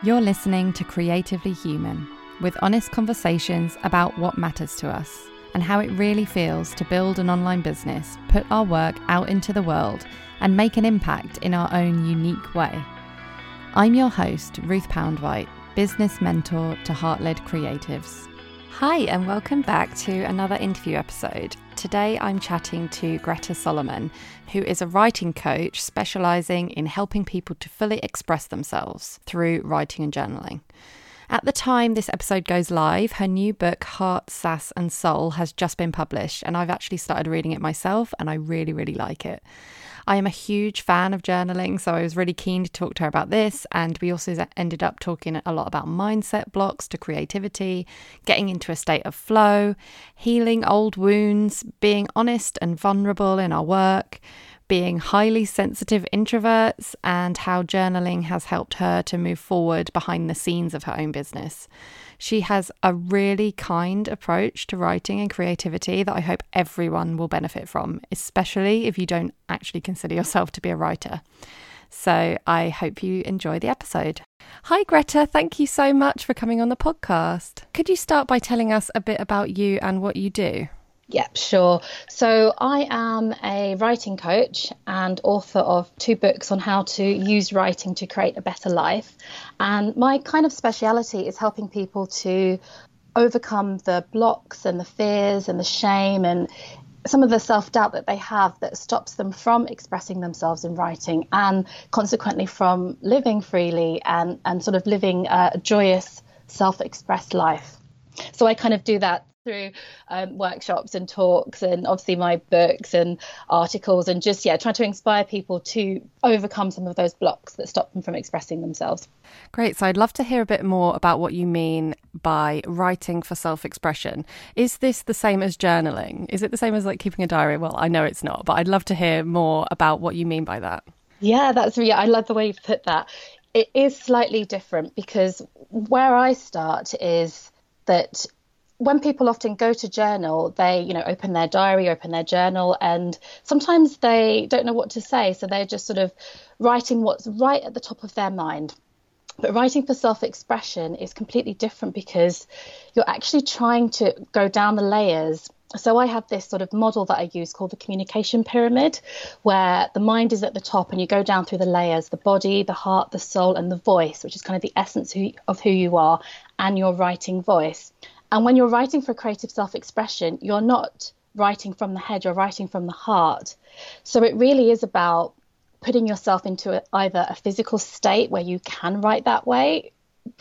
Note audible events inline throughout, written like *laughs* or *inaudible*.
You're listening to Creatively Human, with honest conversations about what matters to us and how it really feels to build an online business, put our work out into the world, and make an impact in our own unique way. I'm your host, Ruth Poundwhite, business mentor to heart led creatives. Hi, and welcome back to another interview episode. Today I'm chatting to Greta Solomon, who is a writing coach specializing in helping people to fully express themselves through writing and journaling. At the time this episode goes live, her new book, Heart, Sass and Soul, has just been published, and I've actually started reading it myself, and I really, really like it. I am a huge fan of journaling, so I was really keen to talk to her about this. And we also ended up talking a lot about mindset blocks to creativity, getting into a state of flow, healing old wounds, being honest and vulnerable in our work, being highly sensitive introverts, and how journaling has helped her to move forward behind the scenes of her own business. She has a really kind approach to writing and creativity that I hope everyone will benefit from, especially if you don't actually consider yourself to be a writer. So I hope you enjoy the episode. Hi, Greta. Thank you so much for coming on the podcast. Could you start by telling us a bit about you and what you do? Yep, sure. So I am a writing coach and author of two books on how to use writing to create a better life. And my kind of speciality is helping people to overcome the blocks and the fears and the shame and some of the self doubt that they have that stops them from expressing themselves in writing and consequently from living freely and, and sort of living a joyous, self expressed life. So I kind of do that through um, workshops and talks and obviously my books and articles and just yeah trying to inspire people to overcome some of those blocks that stop them from expressing themselves. Great. So i'd love to hear a bit more about what you mean by writing for self-expression. Is this the same as journaling? Is it the same as like keeping a diary? Well i know it's not but i'd love to hear more about what you mean by that. Yeah that's really i love the way you put that. It is slightly different because where i start is that when people often go to journal, they, you know, open their diary, open their journal, and sometimes they don't know what to say. So they're just sort of writing what's right at the top of their mind. But writing for self expression is completely different because you're actually trying to go down the layers. So I have this sort of model that I use called the communication pyramid, where the mind is at the top and you go down through the layers the body, the heart, the soul, and the voice, which is kind of the essence of who you are and your writing voice. And when you're writing for creative self expression, you're not writing from the head, you're writing from the heart. So it really is about putting yourself into either a physical state where you can write that way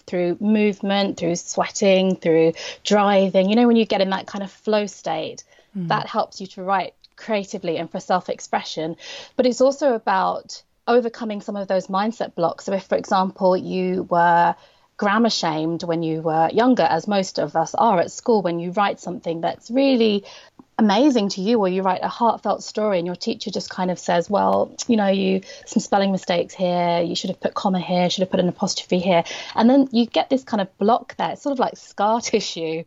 through movement, through sweating, through driving. You know, when you get in that kind of flow state, mm. that helps you to write creatively and for self expression. But it's also about overcoming some of those mindset blocks. So, if, for example, you were grammar shamed when you were younger, as most of us are at school, when you write something that's really amazing to you or you write a heartfelt story and your teacher just kind of says well you know you some spelling mistakes here you should have put comma here should have put an apostrophe here. And then you get this kind of block there it's sort of like scar *laughs* tissue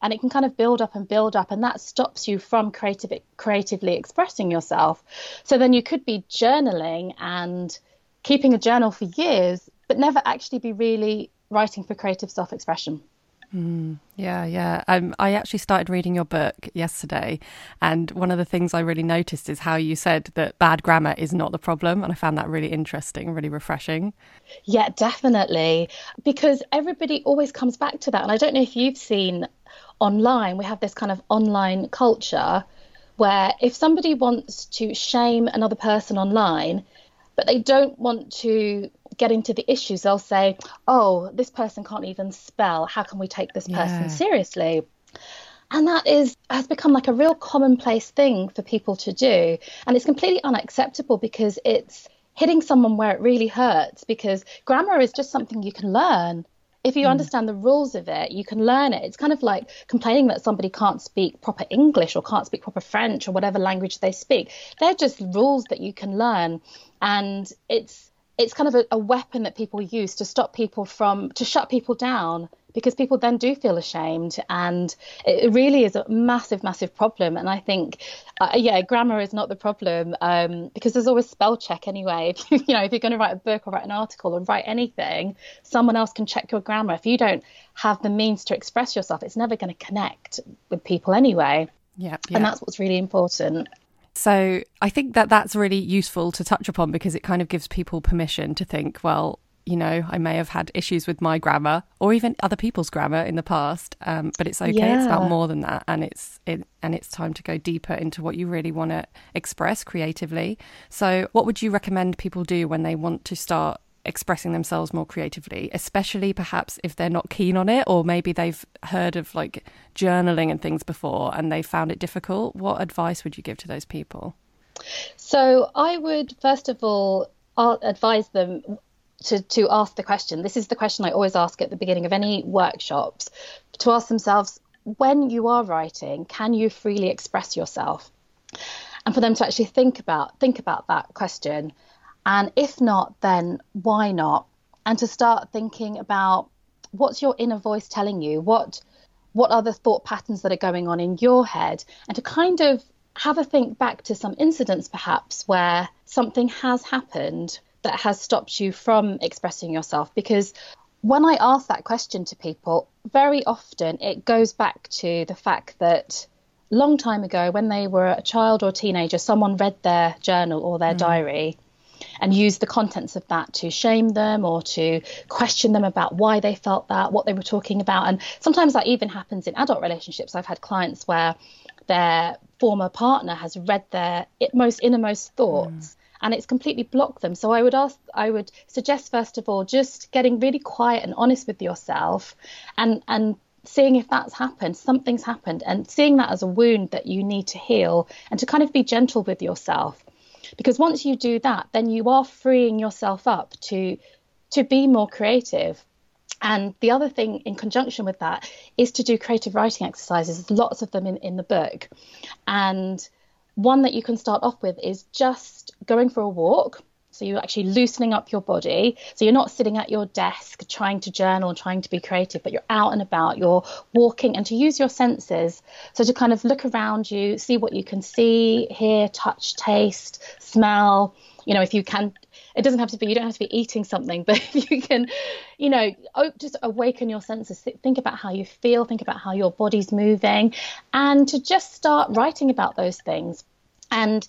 and it can kind of build up and build up and that stops you from creative creatively expressing yourself. So then you could be journaling and keeping a journal for years but never actually be really writing for creative self expression. Mm, yeah, yeah. Um, I actually started reading your book yesterday, and one of the things I really noticed is how you said that bad grammar is not the problem, and I found that really interesting, really refreshing. Yeah, definitely, because everybody always comes back to that, and I don't know if you've seen online. We have this kind of online culture where if somebody wants to shame another person online, but they don't want to get into the issues, they'll say, oh, this person can't even spell. How can we take this person yeah. seriously? And that is has become like a real commonplace thing for people to do. And it's completely unacceptable because it's hitting someone where it really hurts because grammar is just something you can learn. If you mm. understand the rules of it, you can learn it. It's kind of like complaining that somebody can't speak proper English or can't speak proper French or whatever language they speak. They're just rules that you can learn. And it's it's kind of a, a, weapon that people use to stop people from to shut people down because people then do feel ashamed. And it really is a massive massive problem. And i think uh, yeah grammar is not the problem um, because there's always spell check anyway. *laughs* If you, you know if you're going to write a book or write an article or write anything someone else can check your grammar. If you don't have the means to express yourself it's never going to connect with people anyway. Yeah, yeah. and that's what's really important so I think that that's really useful to touch upon because it kind of gives people permission to think, well, you know, I may have had issues with my grammar or even other people's grammar in the past, um, but it's okay. Yeah. It's about more than that, and it's it, and it's time to go deeper into what you really want to express creatively. So, what would you recommend people do when they want to start expressing themselves more creatively, especially perhaps if they're not keen on it, or maybe they've heard of like journaling and things before and they found it difficult? What advice would you give to those people? So, I would first of all advise them to, to ask the question. This is the question I always ask at the beginning of any workshops to ask themselves when you are writing, can you freely express yourself? And for them to actually think about think about that question. And if not, then why not? And to start thinking about what's your inner voice telling you? What what are the thought patterns that are going on in your head? And to kind of have a think back to some incidents perhaps where something has happened that has stopped you from expressing yourself? Because when I ask that question to people, very often it goes back to the fact that long time ago, when they were a child or teenager, someone read their journal or their mm. diary and use the contents of that to shame them or to question them about why they felt that, what they were talking about. And sometimes that even happens in adult relationships. I've had clients where their former partner has read their most innermost thoughts. Mm and it's completely blocked them. So I would ask, I would suggest first of all, just getting really quiet and honest with yourself, and and seeing if that's happened, something's happened, and seeing that as a wound that you need to heal, and to kind of be gentle with yourself, because once you do that, then you are freeing yourself up to to be more creative. And the other thing in conjunction with that is to do creative writing exercises. There's lots of them in, in the book. And one that you can start off with is just going for a walk. So you're actually loosening up your body. So you're not sitting at your desk trying to journal trying to be creative, but you're out and about, you're walking and to use your senses. So to kind of look around you, see what you can see, hear, touch, taste, smell. You know, if you can, it doesn't have to be, you don't have to be eating something, *laughs* but you can, you know, just awaken your senses, think about how you feel, think about how your body's moving, and to just start writing about those things. And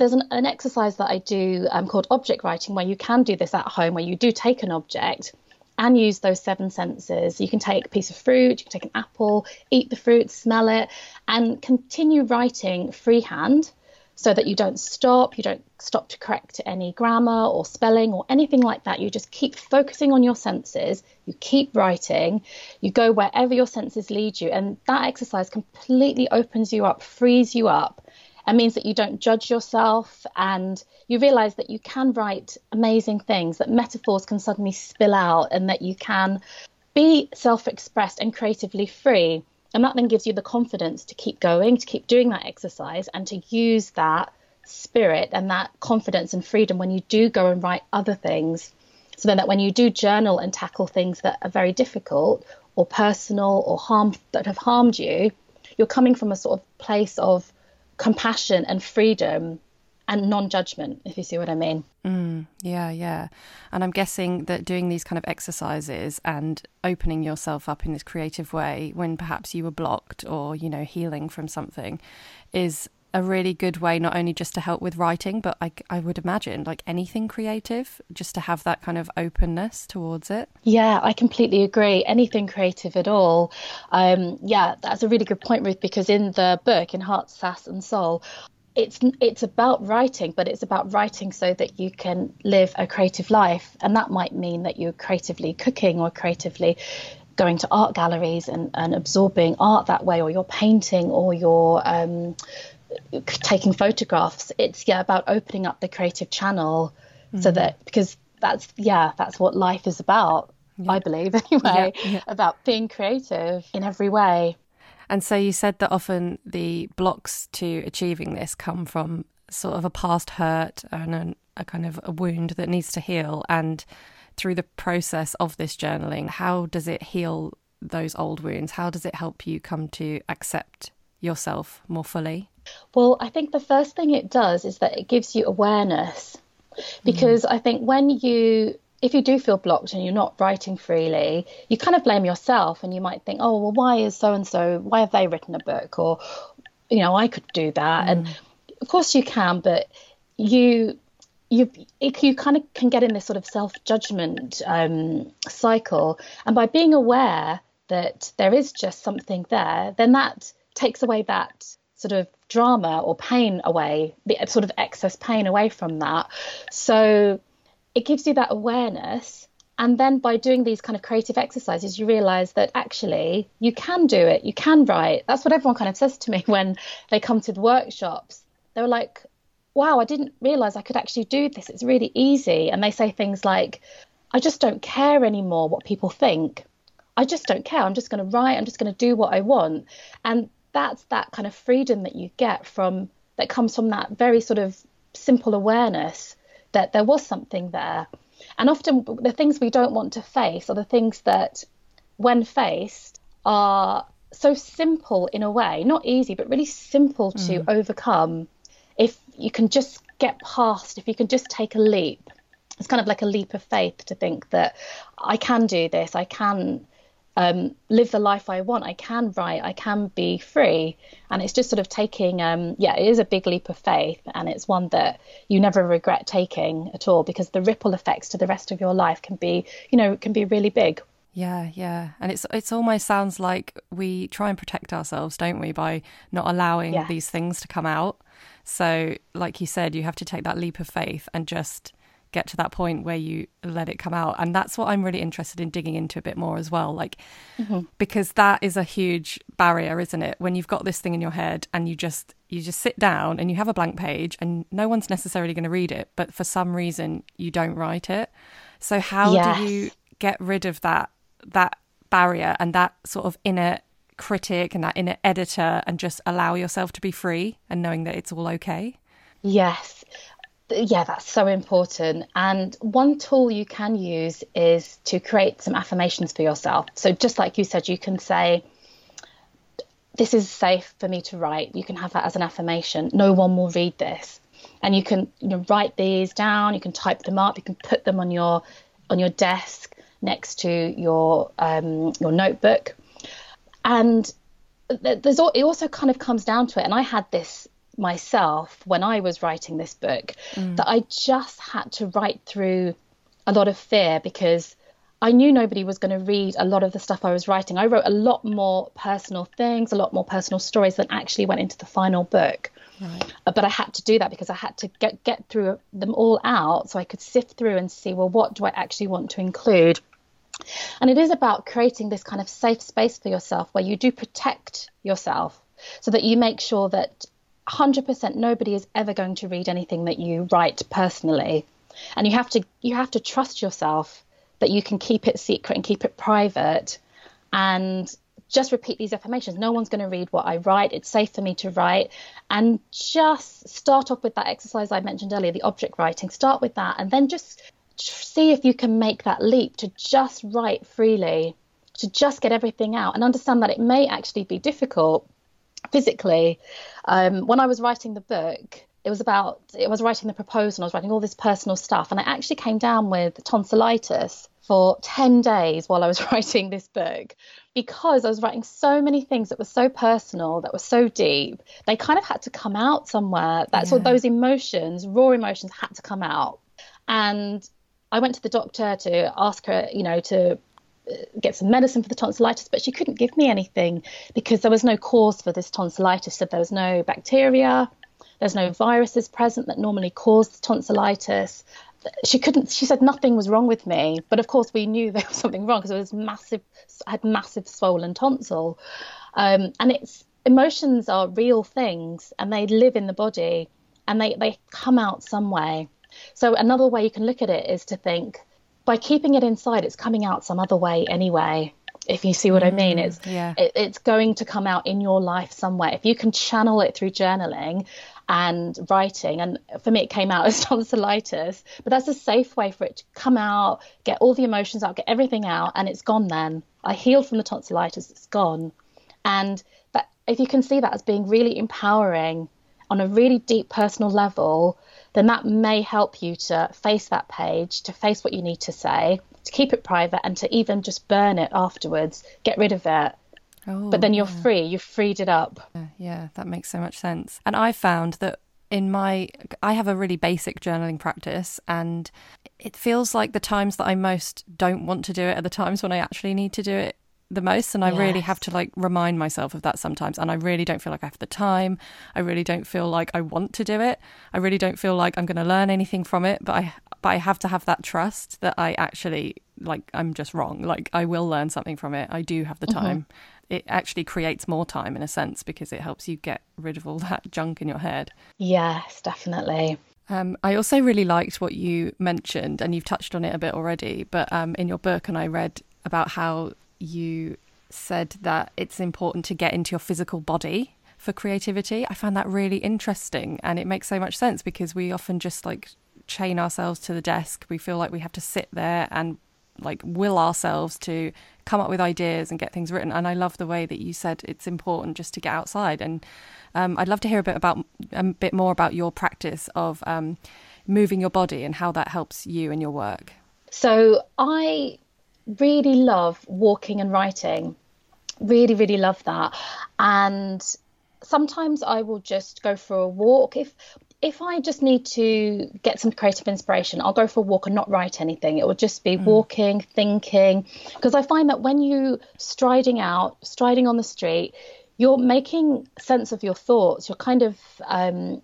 there's an, an exercise that I do um, called object writing where you can do this at home, where you do take an object and use those seven senses. You can take a piece of fruit, you can take an apple, eat the fruit, smell it, and continue writing freehand so that you don't stop, you don't stop to correct any grammar or spelling or anything like that. You just keep focusing on your senses, you keep writing, you go wherever your senses lead you, and that exercise completely opens you up, frees you up it means that you don't judge yourself and you realize that you can write amazing things, that metaphors can suddenly spill out, and that you can be self expressed and creatively free. And that then gives you the confidence to keep going, to keep doing that exercise, and to use that spirit and that confidence and freedom when you do go and write other things. So then that when you do journal and tackle things that are very difficult or personal or harm that have harmed you, you're coming from a sort of place of compassion and freedom and non-judgment if you see what i mean. Mm, yeah yeah. And i'm guessing that doing these kind of exercises and opening yourself up in this creative way when perhaps you were blocked or you know healing from something is a really good way not only just to help with writing but I, I would imagine like anything creative just to have that kind of openness towards it. Yeah i completely agree. Anything creative at all. Um, yeah that's a really good point ruth because in the book in heart sass and soul it's it's about writing but it's about writing so that you can live a creative life. And that might mean that you're creatively cooking or creatively going to art galleries and, and absorbing art that way or you're painting or you're um, taking photographs. It's yeah about opening up the creative channel mm-hmm. so that because that's yeah that's what life is about. Yeah. I believe *laughs* anyway yeah, yeah. about being creative in every way. And so you said that often the blocks to achieving this come from sort of a past hurt and a, a kind of a wound that needs to heal and through the process of this journaling how does it heal those old wounds? How does it help you come to accept yourself more fully? Well, I think the first thing it does is that it gives you awareness. Because mm. I think when you if you do feel blocked and you're not writing freely, you kind of blame yourself and you might think, oh, well, why is so and so, why have they written a book? Or, you know, I could do that. Mm. And of course you can, but you you you kind of can get in this sort of self judgment um, cycle, and by being aware that there is just something there, then that takes away that sort of drama or pain away, the sort of excess pain away from that. So it gives you that awareness. And then by doing these kind of creative exercises, you realize that actually you can do it, you can write. That's what everyone kind of says to me *laughs* when they come to the workshops. They were like, wow, I didn't realize I could actually do this. It's really easy. And they say things like, I just don't care anymore what people think. I just don't care. I'm just going to write. I'm just going to do what I want. And that's that kind of freedom that you get from that comes from that very sort of simple awareness that there was something there. And often the things we don't want to face are the things that, when faced, are so simple in a way, not easy, but really simple to mm. overcome if you can just get past, if you can just take a leap, it's kind of like a leap of faith to think that I can do this, I can um, live the life I want, I can write, I can be free. And it's just sort of taking, um, yeah, it is a big leap of faith. And it's one that you never regret taking at all because the ripple effects to the rest of your life can be, you know, can be really big. Yeah, yeah. And it's it's almost sounds like we try and protect ourselves, don't we, by not allowing yeah. these things to come out. So, like you said, you have to take that leap of faith and just get to that point where you let it come out. And that's what I'm really interested in digging into a bit more as well. Like, mm-hmm. because that is a huge barrier, isn't it? When you've got this thing in your head and you just, you just sit down and you have a blank page and no one's necessarily going to read it, but for some reason you don't write it. So, how yes. do you get rid of that, that barrier and that sort of inner critic and that inner editor and just allow yourself to be free and knowing that it's all okay? Yes. Yeah, that's so important. And one tool you can use is to create some affirmations for yourself. So, just like you said, you can say, This is safe for me to write. You can have that as an affirmation. No one will read this. And you can you know, write these down, you can type them up, you can put them on your on your desk next to your um, your notebook and there's it also kind of comes down to it and i had this myself when i was writing this book mm. that i just had to write through a lot of fear because i knew nobody was going to read a lot of the stuff i was writing i wrote a lot more personal things a lot more personal stories than actually went into the final book right. Uh, but i had to do that because i had to get get through them all out so i could sift through and see well what do i actually want to include and it is about creating this kind of safe space for yourself where you do protect yourself so that you make sure that 100% nobody is ever going to read anything that you write personally. And you have to you have to trust yourself that you can keep it secret and keep it private and just repeat these affirmations. No one's going to read what I write. It's safe for me to write. And just start off with that exercise I mentioned earlier, the object writing. Start with that and then just see if you can make that leap to just write freely, to just get everything out and understand that it may actually be difficult physically. Um, when I was writing the book, it was about, it was writing the proposal, I was writing all this personal stuff, and I actually came down with tonsillitis for 10 days while I was *laughs* writing this book because I was writing so many things that were so personal, that were so deep. They kind of had to come out somewhere. That's yeah. what those emotions, raw emotions, had to come out. And I went to the doctor to ask her, you know, to get some medicine for the tonsillitis, but she couldn't give me anything because there was no cause for this tonsillitis. So there was no bacteria, there's no viruses present that normally cause tonsillitis. She couldn't. She said nothing was wrong with me, but of course we knew *laughs* there was something wrong because it was massive. I had massive swollen tonsil, um, and it's emotions are real things and they live in the body and they they come out some way. So another way you can look at it is to think by keeping it inside, it's coming out some other way anyway. If you see what I mean, mm, it's yeah. it, it's going to come out in your life somewhere. If you can channel it through journaling and writing, and for me it came out *laughs* as tonsillitis, but that's a safe way for it to come out, get all the emotions out, get everything out, and it's gone then. I healed from the tonsillitis, it's gone. And that, if you can see that as being really empowering on a really deep personal level, then that may help you to face that page, to face what you need to say, to keep it private, and to even just burn it afterwards, get rid of it. Oh, but then you're yeah. free, you've freed it up. Yeah, yeah, that makes so much sense. And I found that in my I have a really basic journaling practice and it feels like the times that I most don't want to do it are the times when I actually need to do it the most and I yes. really have to like remind myself of that sometimes and I really don't feel like I have the time. I really don't feel like I want to do it. I really don't feel like I'm going to learn anything from it, but I but I have to have that trust that I actually like I'm just wrong. Like I will learn something from it. I do have the mm-hmm. time. Mm-hmm. It actually creates more time in a sense because it helps you get rid of all *laughs* that junk in your head. Yes, definitely. Um, I also really liked what you mentioned, and you've touched on it a bit already. But um, in your book, and I read about how you said that it's important to get into your physical body for creativity. I found that really interesting and it makes so much sense because we often just like chain ourselves to the desk. We feel like we have to sit there and like will ourselves to come up with ideas and get things written. And I love the way that you said it's important just to get outside. And um, I'd love to hear a bit about a bit more about your practice of um, moving your body and how that helps you in your work. So I really love walking and writing. Really, really love that. And sometimes I will just go for a walk. If if I just need to get some creative inspiration, I'll go for a walk and not write anything. It will just be mm. walking, thinking. Because I find that when you striding out, striding on the street, you're making sense of your thoughts. You're kind of um,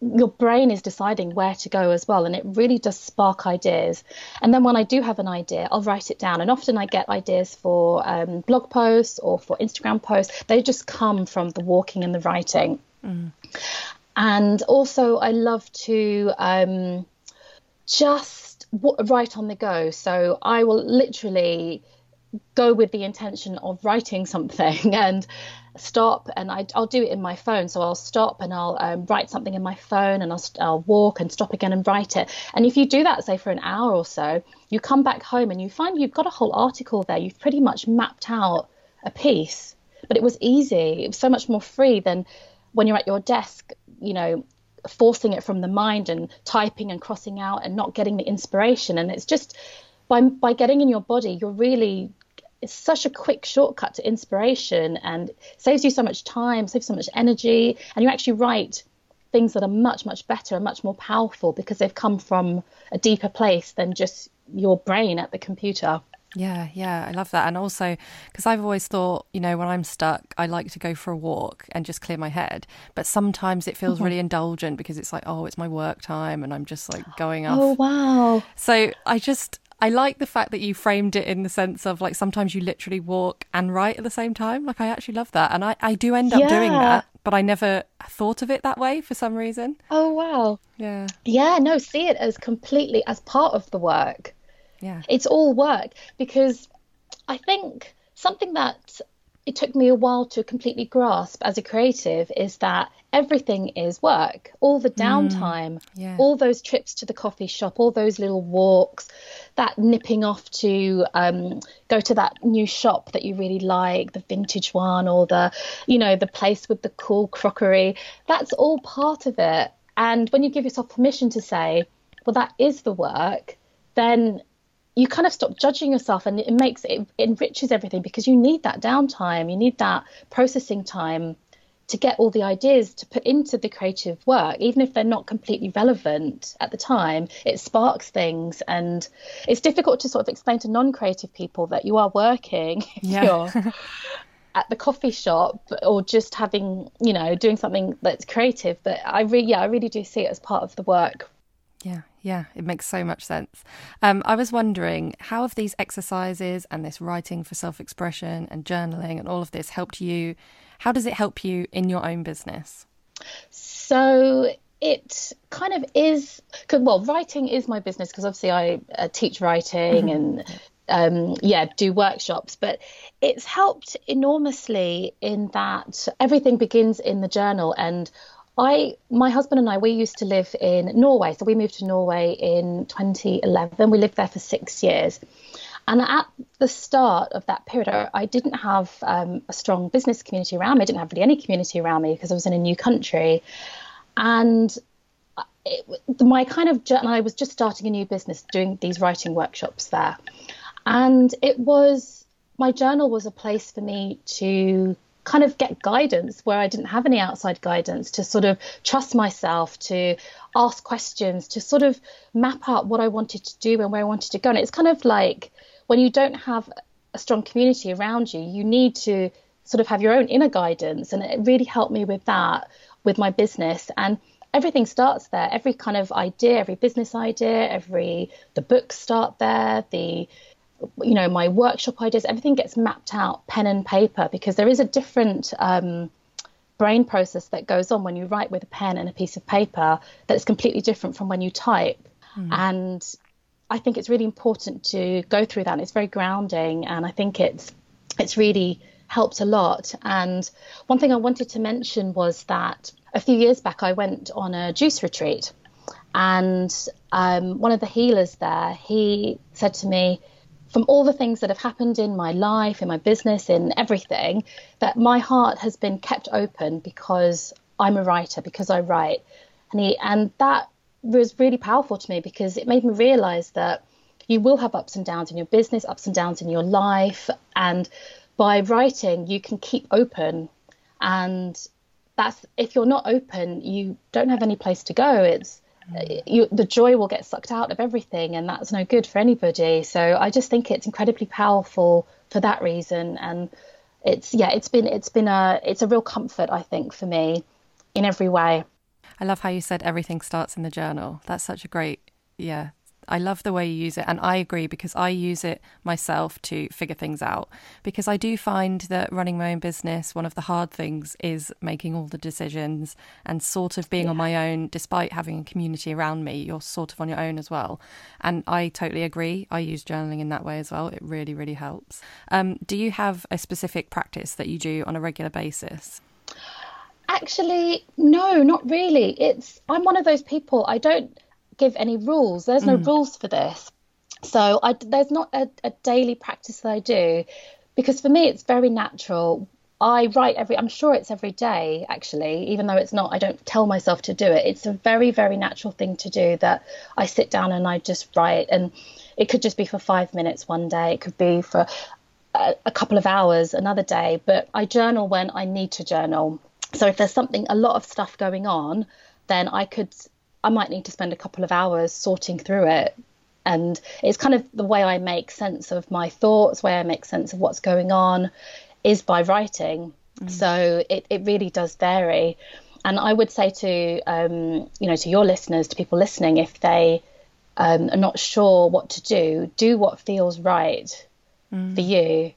your brain is deciding where to go as well and it really does spark ideas. And then when i do have an idea i'll write it down. And often i get ideas for um, blog posts or for instagram posts. They just come from the walking and the writing. Mm. and also i love to um, just w- write on the go. So i will literally go with the intention of writing something. *laughs* And stop and I, will do it in my phone. So I'll stop and I'll um, write something in my phone and I'll, I'll walk and stop again and write it. And if you do that, say for an hour or so, you come back home and you find you've got a whole article there. You've pretty much mapped out a piece, but it was easy. It was so much more free than when you're at your desk, you know, forcing it from the mind and typing and crossing out and not getting the inspiration. And it's just by by getting in your body, you're really it's such a quick shortcut to inspiration and saves you so much time, saves so much energy, and you actually write things that are much, much better and much more powerful because they've come from a deeper place than just your brain at the computer. Yeah, yeah, I love that. And also, because I've always thought, you know, when I'm stuck, I like to go for a walk and just clear my head. But sometimes it feels mm-hmm. really indulgent because it's like, oh, it's my work time and I'm just like *gasps* going off. Oh, wow. So I just, I like the fact that you framed it in the sense of like sometimes you literally walk and write at the same time. Like I actually love that. And I, I do end up yeah. doing that, but I never thought of it that way for some reason. Oh wow. Yeah. Yeah, no, see it as completely as part of the work. Yeah. It's all work because I think something that it took me a while to completely grasp as a creative is that everything is work. All the mm, downtime, mm, yeah. all those trips to the coffee shop, all those little walks, that nipping off to um, go to that new shop that you really like, the vintage one, or the, you know, the place with the cool crockery. That's all part of it. And when you give yourself permission to say, well, that is the work, then you kind of stop judging yourself and it makes it, it enriches everything because you need that downtime you need that processing time to get all the ideas to put into the creative work even if they're not completely relevant at the time it sparks things and it's difficult to sort of explain to non-creative people that you are working *laughs* yeah. *laughs* at the coffee shop or just having you know doing something that's creative but i really yeah i really do see it as part of the work yeah, yeah, it makes so much sense. Um, I was wondering, how have these exercises and this writing for self expression and journaling and all of this helped you? How does it help you in your own business? So it kind of is, cause, well, writing is my business because obviously I uh, teach writing mm-hmm. and um, yeah, do workshops, but it's helped enormously in that everything begins in the journal and I, my husband and I, we used to live in Norway. So we moved to Norway in 2011. We lived there for six years. And at the start of that period, I, I didn't have um, a strong business community around me. I didn't have really any community around me because I was in a new country. And it, my kind of journey, I was just starting a new business, doing these writing workshops there. And it was, my journal was a place for me to kind of get guidance where I didn't have any outside guidance, to sort of trust myself, to ask questions, to sort of map out what I wanted to do and where I wanted to go. And it's kind of like when you don't have a strong community around you, you need to sort of have your own inner guidance. And it really helped me with that with my business. And everything starts there. Every kind of idea, every business idea, every the books start there. The you know my workshop ideas, everything gets mapped out pen and paper because there is a different um, brain process that goes on when you write with a pen and a piece of paper that's completely different from when you type. Mm. And I think it's really important to go through that. It's very grounding, and I think it's it's really helped a lot. And one thing I wanted to mention was that a few years back, I went on a juice retreat, and um, one of the healers there, he said to me, from all the things that have happened in my life, in my business, in everything, that my heart has been kept open because I'm a writer, because I write. And he, and that was really powerful to me because it made me realize that you will have ups and downs in your business, ups and downs in your life, and by writing, you can keep open and that's if you're not open, you don't have any place to go. It's mm. you, the joy will get sucked out of everything, and that's no good for anybody. So I just think it's incredibly powerful for that reason, and it's yeah, it's been it's been a it's a real comfort I think for me in every way. I love how you said everything starts in the journal. That's such a great yeah I love the way you use it. And I agree because I use it myself to figure things out. Because I do find that running my own business, one of the hard things is making all the decisions and sort of being yeah. on my own, despite having a community around me. You're sort of on your own as well. And I totally agree. I use journaling in that way as well. It really, really helps. Um, do you have a specific practice that you do on a regular basis? Actually, no, not really. It's I'm one of those people. I don't give any rules. There's no mm. rules for this. So I, there's not a, a daily practice that I do because for me it's very natural. I write every, I'm sure it's every day actually, even though it's not, I don't tell myself to do it. It's a very, very natural thing to do that I sit down and I just write. And it could just be for five minutes one day, it could be for a, a couple of hours another day, but I journal when I need to journal. So if there's something, a lot of stuff going on, then I could I might need to spend a couple of hours sorting through it. And it's kind of the way I make sense of my thoughts, way I make sense of what's going on is by writing. Mm. So it, it really does vary. And I would say to um, you know to your listeners, to people listening, if they um, are not sure what to do, do what feels right mm. for you.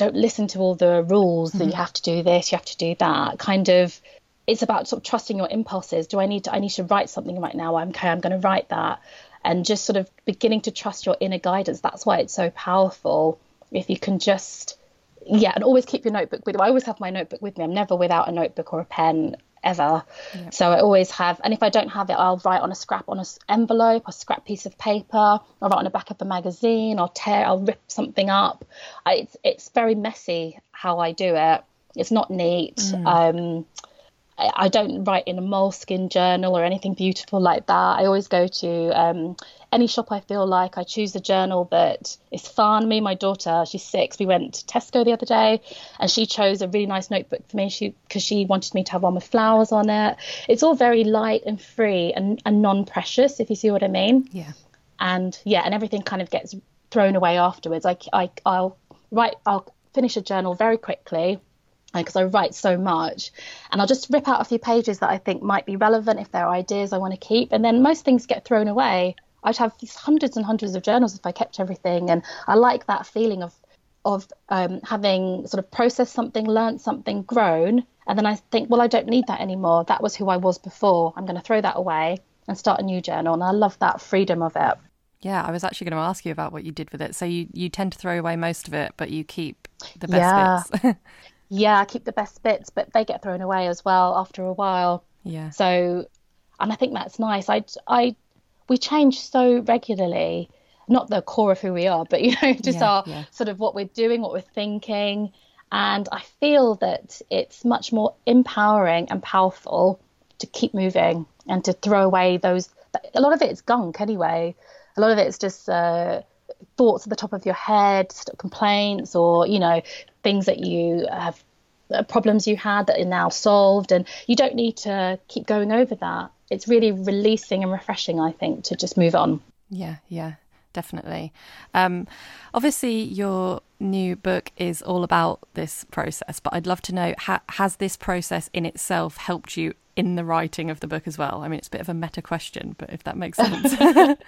Don't listen to all the rules mm-hmm. that you have to do this, you have to do that. Kind of it's about sort of trusting your impulses. Do I need to I need to write something right now? I'm okay, I'm going to write that, and just sort of beginning to trust your inner guidance. That's why it's so powerful. If you can just yeah, and always keep your notebook with you. I always have my notebook with me. I'm never without a notebook or a pen ever. Yeah. So I always have, and if I don't have it, I'll write on a scrap on an envelope, a scrap piece of paper. I'll write on the back of a magazine. I'll tear, I'll rip something up. I, it's it's very messy how I do it. It's not neat. Mm. Um, I don't write in a moleskin journal or anything beautiful like that. I always go to um, any shop I feel like. I choose a journal that is fun. Me, my daughter, she's six. We went to Tesco the other day, and she chose a really nice notebook for me. She because she wanted me to have one with flowers on it. It's all very light and free and, and non-precious, if you see what I mean. Yeah. And yeah, and everything kind of gets thrown away afterwards. I, I I'll write. I'll finish a journal very quickly because I write so much. And I'll just rip out a few pages that I think might be relevant if there are ideas I want to keep. And then most things get thrown away. I'd have these hundreds and hundreds of journals if I kept everything. And I like that feeling of of um, having sort of processed something, learned something, grown, and then I think, well, I don't need that anymore. That was who I was before. I'm going to throw that away and start a new journal. And I love that freedom of it. Yeah, I was actually going to ask you about what you did with it. So you, you tend to throw away most of it, but you keep the best yeah. bits. *laughs* yeah, I keep the best bits, but they get thrown away as well after a while. Yeah. So, and I think that's nice. I, I, we change so regularly. not the core of who we are, but you know, *laughs* just yeah, our yeah. sort of what we're doing, what we're thinking. And I feel that it's much more empowering and powerful to keep moving and to throw away those. A lot of it is gunk anyway. A lot of it is just uh, thoughts at the top of your head, complaints, or you know, things that you have uh, problems you had that are now solved, and you don't need to keep going over that. It's really releasing and refreshing, I think, to just move on. Yeah, yeah, definitely. Um, obviously, your new book is all about this process, but I'd love to know ha- has this process in itself helped you in the writing of the book as well? I mean, it's a bit of a meta question, but if that makes sense. *laughs*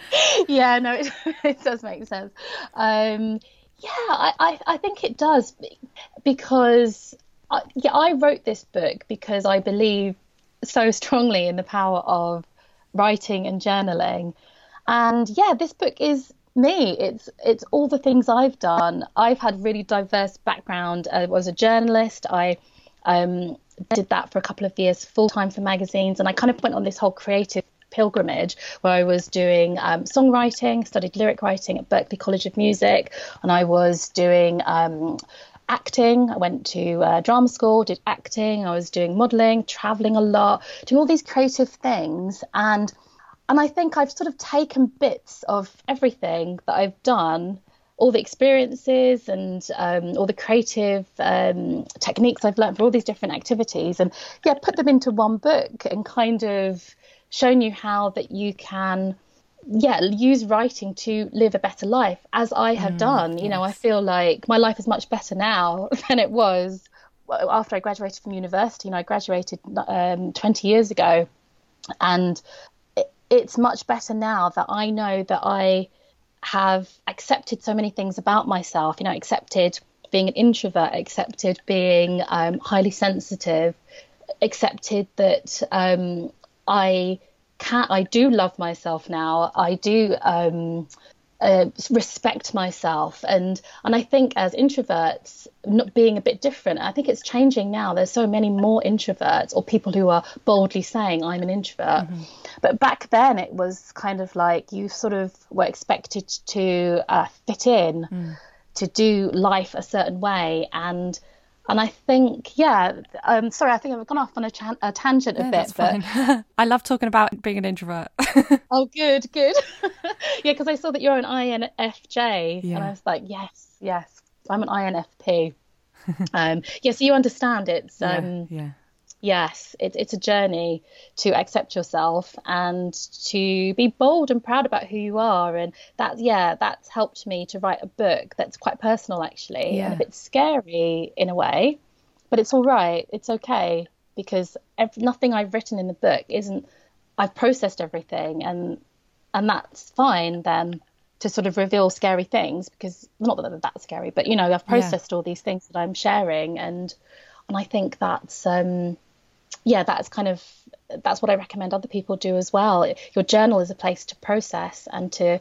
yeah, no, it, *laughs* it, does make sense. Um, yeah, I, I, I, think it does because I, yeah, I wrote this book because I believe so *laughs* strongly in the power of writing and journaling. And yeah, this book is me. It's it's all the things I've done. I've had really diverse background. I was a journalist. I um, did that for a couple of years full time for magazines, and I kind of went on this whole creative pilgrimage where I was doing um, songwriting, studied lyric writing at Berklee College of Music, and I was doing um, acting. I went to uh, drama school, did acting. I was doing modelling, travelling a lot, doing all these creative things, and and I think I've sort of taken bits of everything that I've done, all the experiences and um, all the creative um, techniques I've learned for all these different activities, and yeah, put them into one book and kind of shown you how that you can yeah use writing to live a better life as i have mm, done you yes. know i feel like my life is much better now *laughs* than it was after i graduated from university you know i graduated um, 20 years ago and it's much better now that I know that I have accepted so many things about myself. You know, accepted being an introvert, accepted being um, highly sensitive, accepted that um, I can I do love myself now. I do um, uh, respect myself and and I think as introverts not being a bit different I think it's changing now there's so many more introverts or people who are boldly saying I'm an introvert mm-hmm. but back then it was kind of like you sort of were expected to uh, fit in mm. to do life a certain way and and I think, yeah, um, sorry, I think I've gone off on a, cha- a tangent a bit. but *laughs* I love talking about being an introvert. *laughs* oh, good, good. *laughs* yeah, because I saw that you're an INFJ, yeah. and I was like, yes, yes, I'm an INFP. um, yeah, so you understand it's um, yeah, yeah yes, it, it's a journey to accept yourself and to be bold and proud about who you are. And that, yeah, that's helped me to write a book that's quite personal, actually, yeah. and a bit scary in a way, but it's all right. It's okay because every, nothing I've written in the book isn't. I've processed everything, and and that's fine then to sort of reveal scary things because not that they're that scary, but you know I've processed yeah. all these things that I'm sharing, and and I think that's um, yeah, that's kind of that's what I recommend other people do as well. Your journal is a place to process and to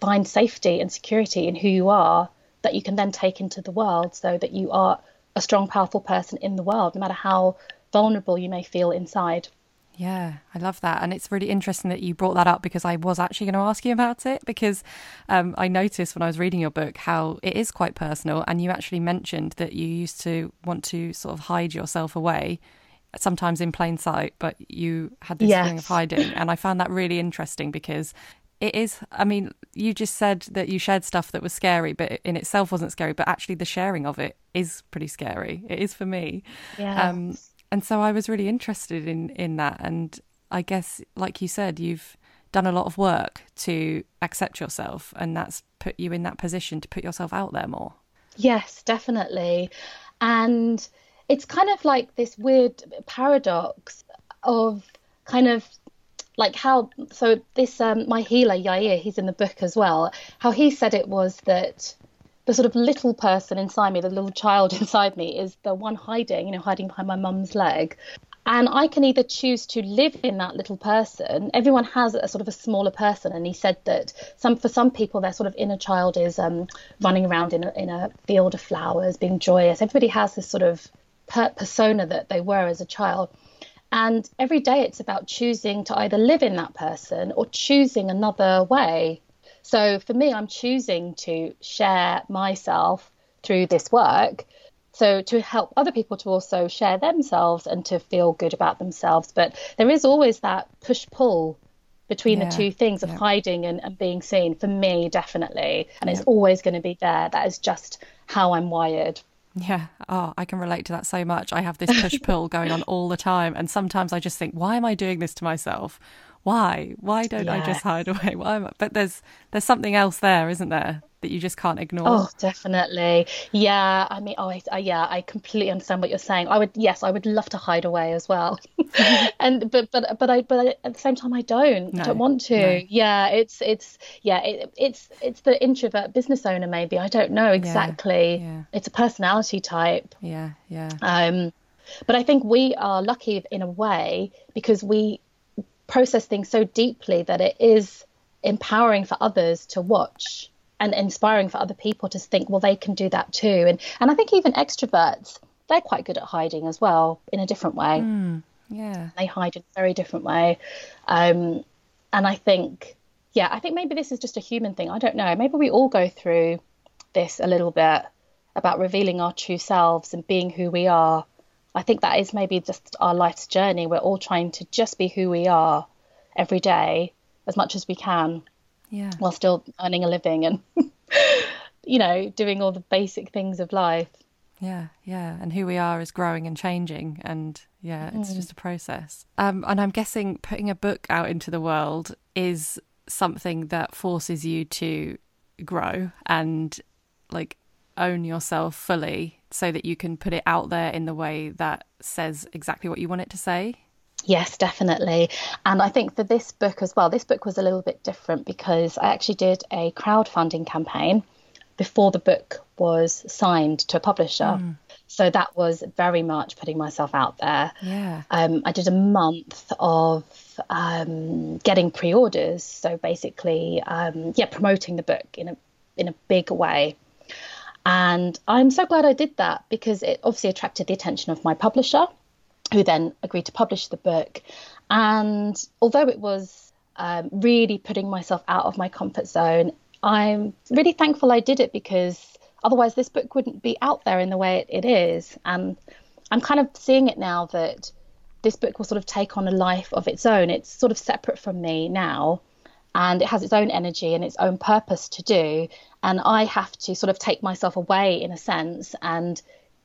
find safety and security in who you are that you can then take into the world so that you are a strong, powerful person in the world, no matter how vulnerable you may feel inside. Yeah, I love that. And it's really interesting that you brought that up because I was actually going to ask you about it because um, I noticed when I was reading your book how it is quite personal. And you actually mentioned that you used to want to sort of hide yourself away sometimes in plain sight, but you had this yes. feeling of hiding. And I found that really interesting because it is, I mean, you just said that you shared stuff that was scary, but in itself wasn't scary, but actually the sharing of it is pretty scary. It is for me. Yeah. Um, and so I was really interested in, in that. And I guess, like you said, you've done a lot of work to accept yourself, and that's put you in that position to put yourself out there more. Yes, definitely. And it's kind of like this weird paradox of kind of like how so this um, my healer Yair he's in the book as well how he said it was that the sort of little person inside me the little child *laughs* inside me is the one hiding you know hiding behind my mum's leg and I can either choose to live in that little person. Everyone has a sort of a smaller person, and he said that some for some people their sort of inner child is um, running around in a, in a field of flowers, being joyous. Everybody has this sort of per- persona that they were as a child. And every day it's about choosing to either live in that person or choosing another way. So for me, I'm choosing to share myself through this work. So to help other people to also share themselves and to feel good about themselves. But there is always that push pull between yeah, the two things of yeah. hiding and, and, being seen for me definitely and yeah. it's always going to be there that is just how i'm wired yeah. Oh, I can relate to that so much. I have this push *laughs* pull going on all the time. And sometimes I just think, why am I doing this to myself? Why? Why don't. I just hide away? Why am I? But there's there's something else there, isn't there? That you just can't ignore. Oh, definitely. Yeah. I mean, oh, I, I, yeah, I completely understand what you're saying. I would, yes, I would love to hide away as well. *laughs* *laughs* and but but but I but at the same time, I don't. No, I don't want to. No. Yeah. It's it's yeah. It, it's it's the introvert business owner maybe. I don't know exactly. Yeah, yeah. It's a personality type. Yeah. Yeah. Um, but I think we are lucky in a way because we process things so deeply that it is empowering for others to watch and inspiring for other people to think, well, they can do that too. And and I think even extroverts, they're quite good at hiding as well in a different way. Mm, yeah, they hide in a very different way. Um, and I think, yeah, I think maybe this is just a human thing. I don't know. Maybe we all go through this a little bit about revealing our true selves and being who we are. I think that is maybe just our life's journey. We're all trying to just be who we are every day as much as we can yeah. while still earning a living and *laughs* you know doing all the basic things of life yeah yeah and who we are is growing and changing and yeah it's mm. just a process um, and i'm guessing putting a book out into the world is something that forces you to grow and like own yourself fully so that you can put it out there in the way that says exactly what you want it to say Yes, definitely. And I think for this book as well, this book was a little bit different because I actually did a crowdfunding campaign before the book was signed to a publisher. Mm. So that was very much putting myself out there. Yeah. Um, I did a month of um, getting pre-orders, so basically, um, yeah, promoting the book in a in a big way. And I'm so glad I did that because it obviously attracted the attention of my publisher who then agreed to publish the book. And although it was um, really putting myself out of my comfort zone, I'm really thankful I did it because otherwise this book wouldn't be out there in the way it, it is. And I'm kind of seeing it now that this book will sort of take on a life of its own. It's sort of separate from me now and it has its own energy and its own purpose to do. And I have to sort of take myself away in a sense and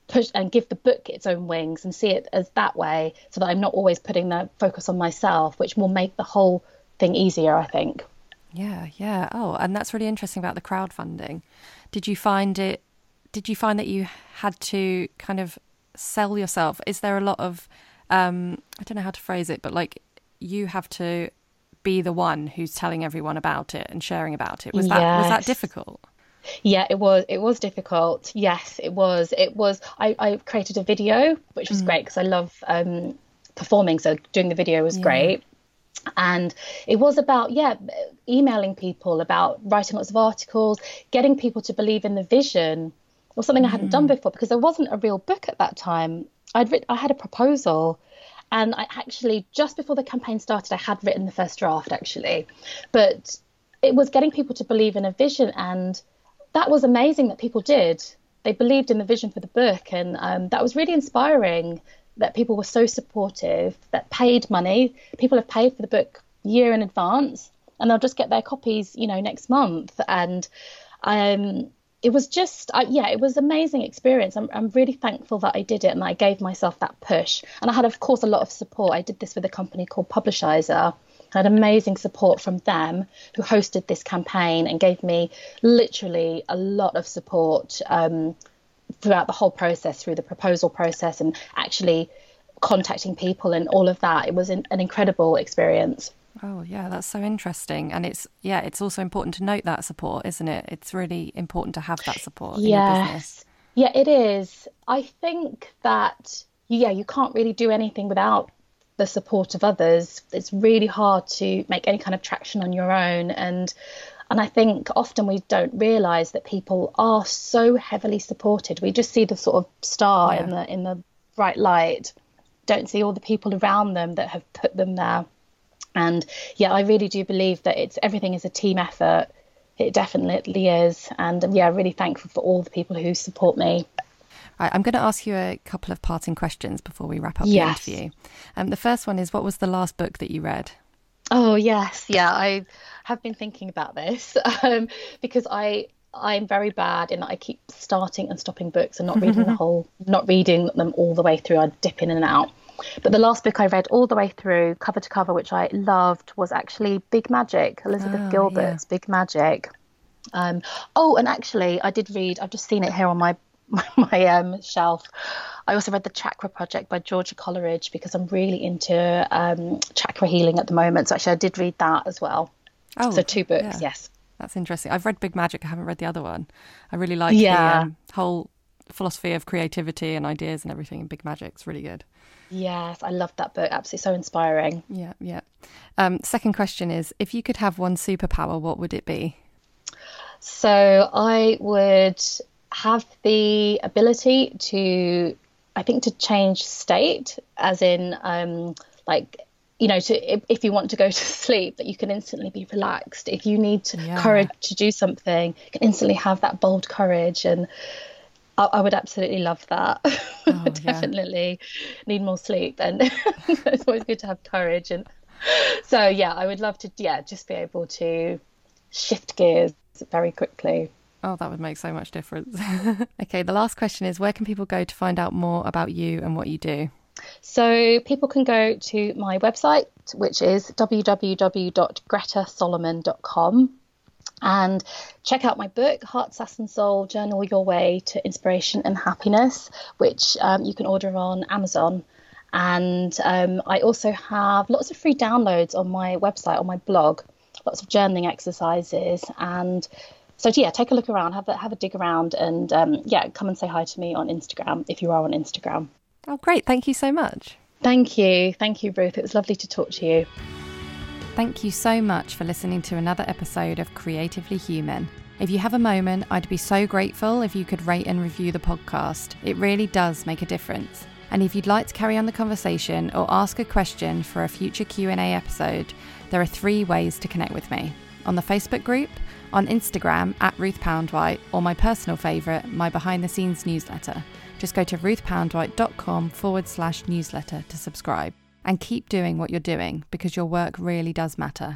push and give the book its own wings and see it as that way so that I'm not always putting the focus on myself, which will make the whole thing easier, I think. Yeah, yeah. Oh, and that's really interesting about the crowdfunding. Did you find it did you find that you had to kind of sell yourself? Is there a lot of um I don't know how to phrase it, but like you have to be the one who's telling everyone about it and sharing about it. Was that was that difficult? Yeah, it was. It was difficult. Yes, it was. It was. I, I created a video, which was mm. great because I love um, performing. So doing the video was yeah. great. And it was about, yeah, emailing people, about writing lots of articles, getting people to believe in the vision or something mm. I hadn't done mm. before because there wasn't a real book at that time. I'd written, I had a proposal and I actually just before the campaign started I had written the first draft actually but it was getting people to believe in a vision and that was amazing that people did. They believed in the vision for the book, and um, that was really inspiring. That people were so supportive, that paid money. People have paid for the book year in advance, and they'll just get their copies, you know, next month. And um, it was just, yeah, it was amazing experience. I'm, I'm really thankful that I did it, and I gave myself that push. And I had, of course, a lot of support. I did this with a company called Publishizer, I had amazing support from them who hosted this campaign and gave me literally a lot of support um, throughout the whole process, through the proposal process, and actually contacting people and all of that. It was an, an incredible experience. Oh yeah, that's so interesting, and it's yeah, it's also important to note that support, isn't it? It's really important to have that support yes. Yeah, it is. I think that yeah, you can't really do anything without the support of others, it's really hard to make any kind of traction on your own. And and I think often we don't realise that people are so heavily supported. We just see the sort of star yeah. in the in the bright light, don't see all the people around them that have put them there. And yeah, I really do believe that it's everything is a team effort. it definitely is. And yeah, really thankful for all the people who support me. Right, I'm going to ask you a couple of parting questions before we wrap up yes. the interview. Um, the first one is what was the last book that you read? Oh, yes. Yeah, I have been thinking about this *laughs* um, because I I'm very bad in that I keep starting and stopping books and not reading the *laughs* whole, not reading them all the way through. I dip in and out. But the last book I read all the way through, cover to cover, which I loved, was actually Big Magic, Elizabeth oh, Gilbert's yeah. Big Magic. Um, oh, and actually, I did read. I've just seen it here on my my, *laughs* my um, shelf. I also read the Chakra Project by Georgia Coleridge because I'm really into um, chakra healing at the moment. So actually, I did read that as well. Oh, so two books, yeah. yes. That's interesting. I've read Big Magic. I haven't read the other one. I really like yeah. the um, whole philosophy of creativity and ideas and everything in Big Magic. It's really good. Yes, I love that book. Absolutely so inspiring. Yeah, yeah. Um, second question is if you could have one superpower, what would it be? So I would have the ability to, I think, to change state, as in, um, like, you know, to if, if, you want to go *laughs* to sleep, that you can instantly be relaxed. If you need yeah. courage to do something, you can instantly have that bold courage and I, I would absolutely love that. *laughs* Oh, *laughs* Definitely yeah. need more sleep, and it's always good to have courage. And so, yeah, I would love to, yeah, just be able to shift gears very quickly. Oh, that would make so much difference. *laughs* okay, the last question is where can people go to find out more about you and what you do? So, people can go to my website, which is www.gretasolomon.com and check out my book, Heart, Sass and Soul Journal Your Way to Inspiration and Happiness, which um, you can order on Amazon. And um, I also have lots of free downloads on my website, on my blog, lots of journaling exercises. And so, yeah, take a look around, have a, have a dig around, and um, yeah, come and say hi to me on Instagram if you are on Instagram. Oh, great. Thank you so much. Thank you. Thank you, Ruth. It was lovely to talk to you. Thank you so much for listening to another episode of Creatively Human. If you have a moment, I'd be so grateful if you could rate and review the podcast. It really does make a difference. And if you'd like to carry on the conversation or ask a question for a future Q&A episode, there are three ways to connect with me. On the Facebook group, on Instagram at Ruth Poundwhite, or my personal favourite, my behind the scenes newsletter. Just go to ruthpoundwhite.com forward slash newsletter to subscribe and keep doing what you're doing because your work really does matter.